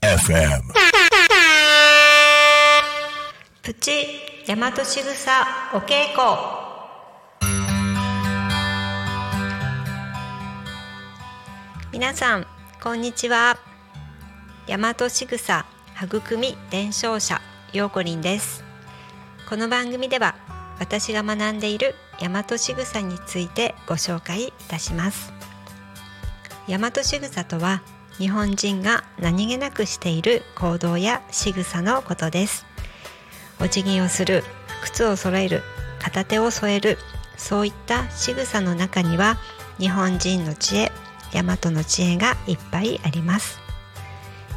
FM プチ大和しぐさお稽古。皆さんこんにちは。大和しぐさ育み伝承者ようこりんです。この番組では私が学んでいる大和しぐさについてご紹介いたします。大和しぐさとは日本人が何気なくしている行動や仕草のことです。お辞儀をする靴を揃える片手を添えるそういった仕草の中には日本人の知恵大和の知恵がいっぱいあります。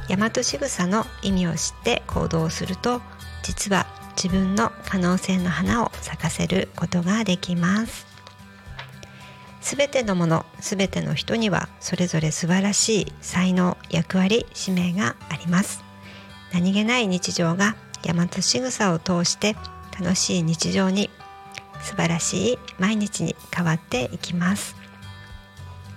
大和仕草の意味を知って行動すると実は自分の可能性の花を咲かせることができます。すべてのものすべての人にはそれぞれ素晴らしい才能役割使命があります。何気ない日常が大和仕草を通して楽しい日常に素晴らしい毎日に変わっていきます。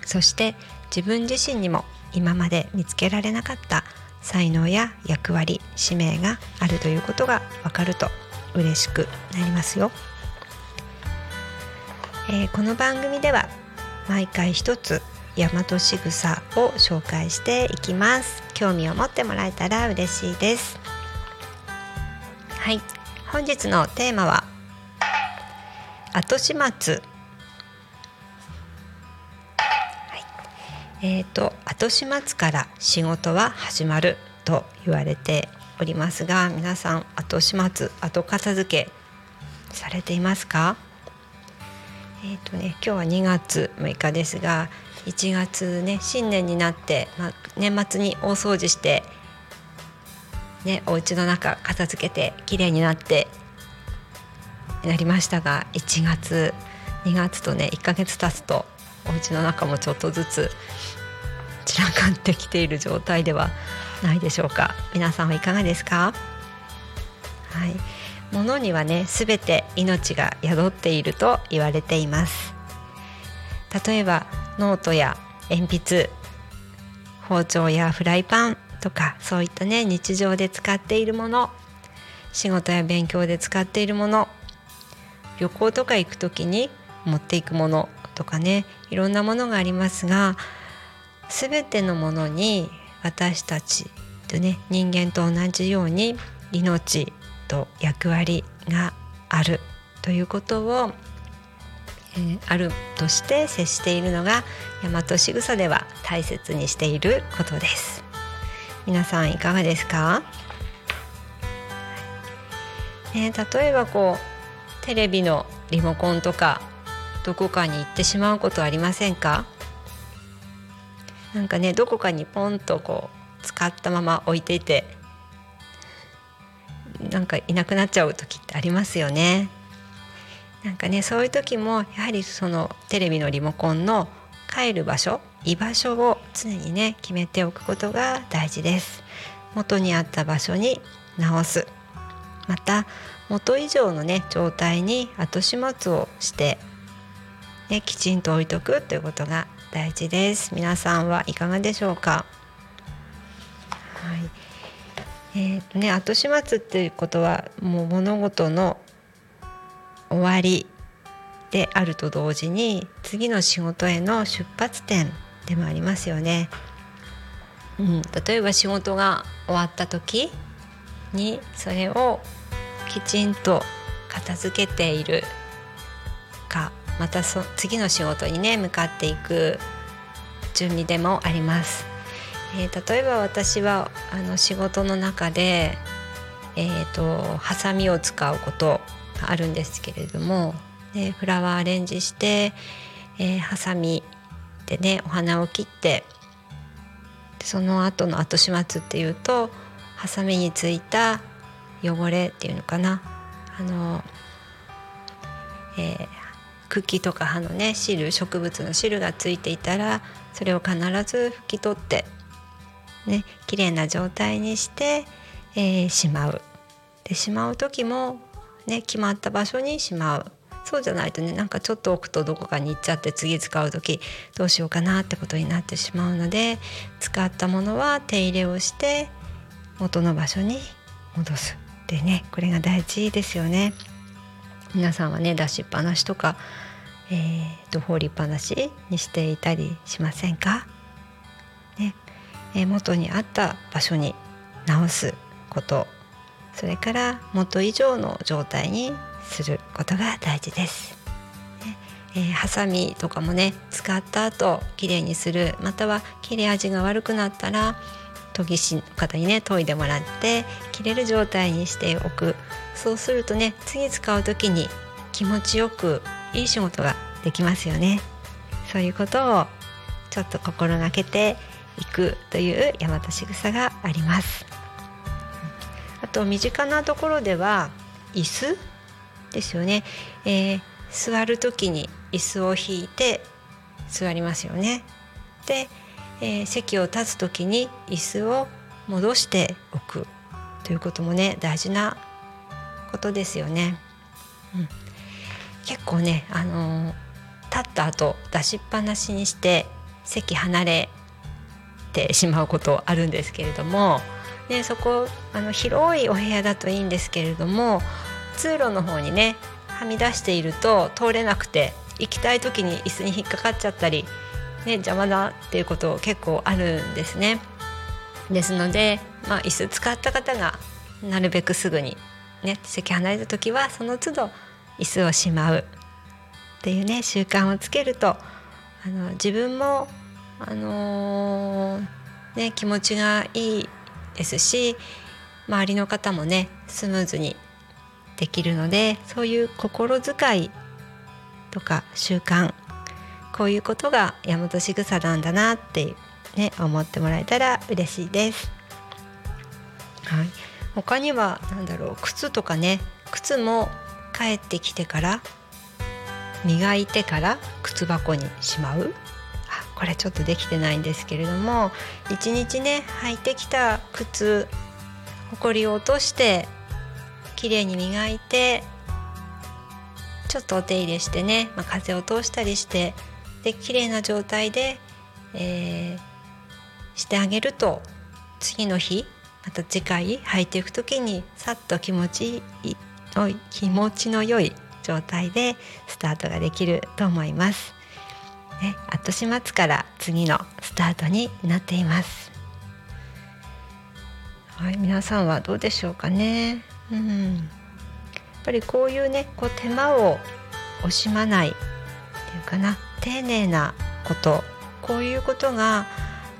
そして自分自身にも今まで見つけられなかった才能や役割使命があるということがわかると嬉しくなりますよ、えーこの番組では毎回一つ大和仕草を紹介していきます。興味を持ってもらえたら嬉しいです。はい。本日のテーマは後始末。はい。えー、と後始末から仕事は始まると言われておりますが皆さん後始末後片付けされていますか？えーとね、今日は2月6日ですが1月ね新年になって、まあ、年末に大掃除して、ね、お家の中片付けて綺麗になってなりましたが1月2月とね1ヶ月経つとお家の中もちょっとずつ散らかってきている状態ではないでしょうか。皆さんはいかがですか？はい。物にはね全て命が宿っていると言われています。例えばノートや鉛筆包丁やフライパンとかそういったね日常で使っているもの仕事や勉強で使っているもの旅行とか行く時に持っていくものとかねいろんなものがありますが全てのものに私たちとね人間と同じように命と役割があるということを、えーあるとして接しているのが大和仕草では大切にしていることです。皆さんいかがですか、ね、例えばこうテレビのリモコンとかどこかに行ってしまうことありませんか？なんかねどこかにポンとこう使ったまま置いていてなんかいなくなっちゃう時ってありますよね。なんかねそういう時もやはりそのテレビのリモコンの帰る場所居場所を常にね決めておくことが大事です。元にあった場所に直すまた元以上のね状態に後始末をして、ね、きちんと置いとくということが大事です。皆さんはいかがでしょうか？はいえーとね、後始末っていうことはもう物事の終わりであると同時に次の仕事への出発点でもありますよね。うん、例えば仕事が終わった時にそれをきちんと片付けているかまたそ次の仕事にね向かっていく準備でもあります。えー例えば私はあの仕事の中で、えー、とハサミを使うことがあるんですけれどもでフラワーアレンジして、えーハサミでねお花を切ってその後の後始末っていうとハサミについた汚れっていうのかなあの、えー茎とか葉のね汁植物の汁がついていたらそれを必ず拭き取ってね綺麗な状態にして、えーしまう。でしまう時もね決まった場所にしまう。そうじゃないとねなんかちょっと置くとどこかに行っちゃって次使う時どうしようかなってことになってしまうので使ったものは手入れをして元の場所に戻す。でねこれが大事ですよね。皆さんはね出しっぱなしとか、えー、と放りっぱなしにしていたりしませんか、ね。えー、元にあった場所に直すことそれから元以上の状態にすることが大事です。えー、ハサミとかもね使った後きれいにするまたは切れ味が悪くなったら研ぎ師の方にね研いでもらって切れる状態にしておく。そうするとね次使う時に気持ちよくいい仕事ができますよね。そういうことをちょっと心がけていくという大和仕草があります。あと身近なところでは椅子ですよね、えー、座る時に椅子を引いて座りますよね。でえー、席を立つ時に椅子を戻しておくということもね大事なことですよね。うん、結構ね、あのー、立った後出しっぱなしにして席離れてしまうことあるんですけれども、ね、そこあの広いお部屋だといいんですけれども通路の方にねはみ出していると通れなくて行きたい時に椅子に引っかかっちゃったりね、邪魔だっていうこと結構あるんですね。ですので、まあ、椅子使った方がなるべくすぐに、ね、席離れた時はその都度椅子をしまうっていうね習慣をつけるとあの自分も、あのー、ね、気持ちがいいですし周りの方もねスムーズにできるのでそういう心遣いとか習慣こういうことが大和しぐさなんだなってね思ってもらえたら嬉しいです。はい、他には何だろう靴とかね靴も帰ってきてから磨いてから靴箱にしまう？あこれちょっとできてないんですけれども一日ね履いてきた靴ほこりを落としてきれいに磨いてちょっとお手入れしてね、まあ、風を通したりしてで綺麗な状態で、えー、してあげると次の日また次回履いていく時にさっと気持ちいい気持ちの良い状態でスタートができると思います。ね、後始末から次のスタートになっています。はい、皆さんはどうでしょうかね。うん、やっぱりこういうね、こう手間を惜しまないっていうかな、丁寧なことこういうことが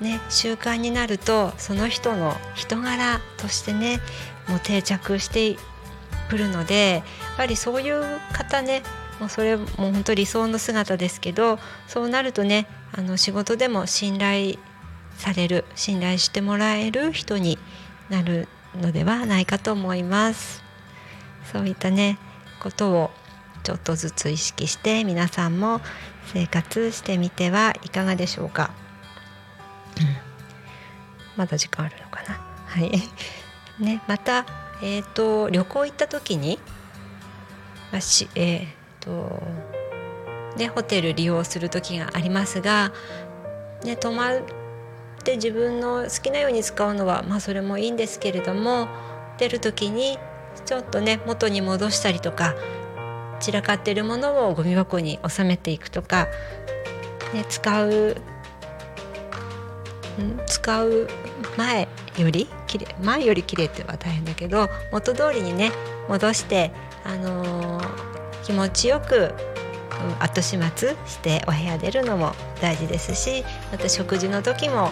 ね習慣になるとその人の人柄としてねもう定着してくるのでやっぱりそういう方ねもうそれも本当理想の姿ですけどそうなるとねあの仕事でも信頼される信頼してもらえる人になるのではないかと思います。そういったねことをちょっとずつ意識して皆さんも生活してみてはいかがでしょうか、うん、まだ時間あるのかな。はい。ねまたえ、ー、と旅行行った時にあ、しえ、ー、とねホテル利用する時がありますがね泊まって自分の好きなように使うのはまあそれもいいんですけれども出る時にちょっとね元に戻したりとか散らかっているものをゴミ箱に収めていくとか、ね、使う使う前よりきれ前より綺麗っては大変だけど元通りにね戻して、あのー、気持ちよく後始末してお部屋出るのも大事ですしまた食事の時も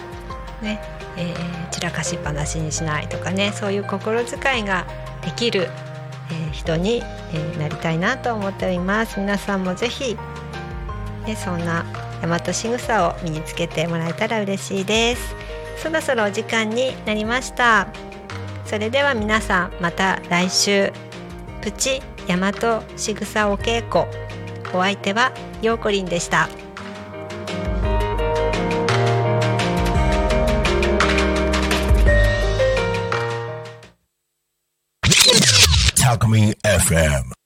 ね、えー、散らかしっぱなしにしないとかねそういう心遣いができるえ人に、えなりたいなと思っております。皆さんもぜひ、ね、そんな大和しぐさを身につけてもらえたら嬉しいです。そろそろお時間になりましたそれでは皆さんまた来週プチ大和しぐさお稽古お相手はようこりんでした Alchemy FM.